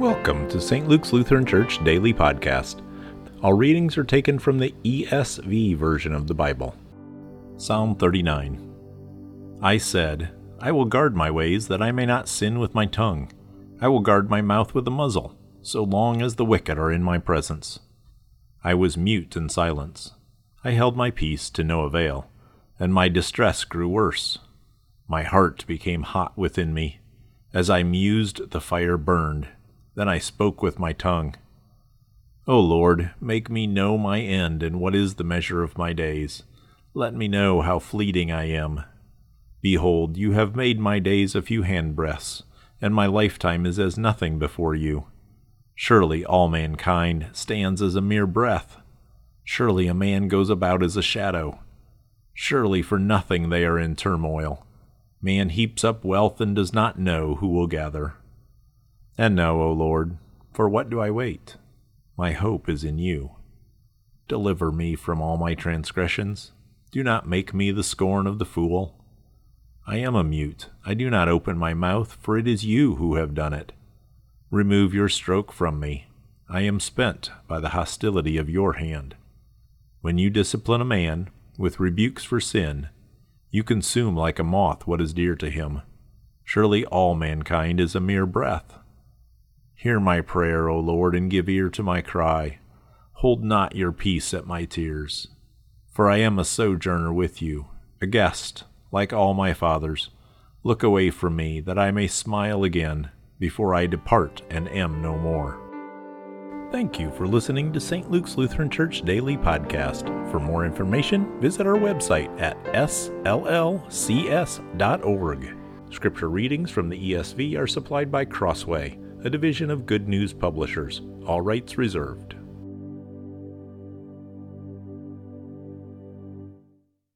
Welcome to St. Luke's Lutheran Church Daily Podcast. All readings are taken from the ESV version of the Bible. Psalm 39 I said, I will guard my ways that I may not sin with my tongue. I will guard my mouth with a muzzle, so long as the wicked are in my presence. I was mute in silence. I held my peace to no avail, and my distress grew worse. My heart became hot within me. As I mused, the fire burned then I spoke with my tongue. O Lord, make me know my end and what is the measure of my days. Let me know how fleeting I am. Behold, you have made my days a few handbreadths, and my lifetime is as nothing before you. Surely all mankind stands as a mere breath. Surely a man goes about as a shadow. Surely for nothing they are in turmoil. Man heaps up wealth and does not know who will gather. And now, O Lord, for what do I wait? My hope is in you. Deliver me from all my transgressions. Do not make me the scorn of the fool. I am a mute. I do not open my mouth, for it is you who have done it. Remove your stroke from me. I am spent by the hostility of your hand. When you discipline a man with rebukes for sin, you consume like a moth what is dear to him. Surely all mankind is a mere breath. Hear my prayer, O Lord, and give ear to my cry. Hold not your peace at my tears. For I am a sojourner with you, a guest, like all my fathers. Look away from me, that I may smile again, before I depart and am no more. Thank you for listening to St. Luke's Lutheran Church Daily Podcast. For more information, visit our website at sllcs.org. Scripture readings from the ESV are supplied by Crossway a division of Good News Publishers. All rights reserved.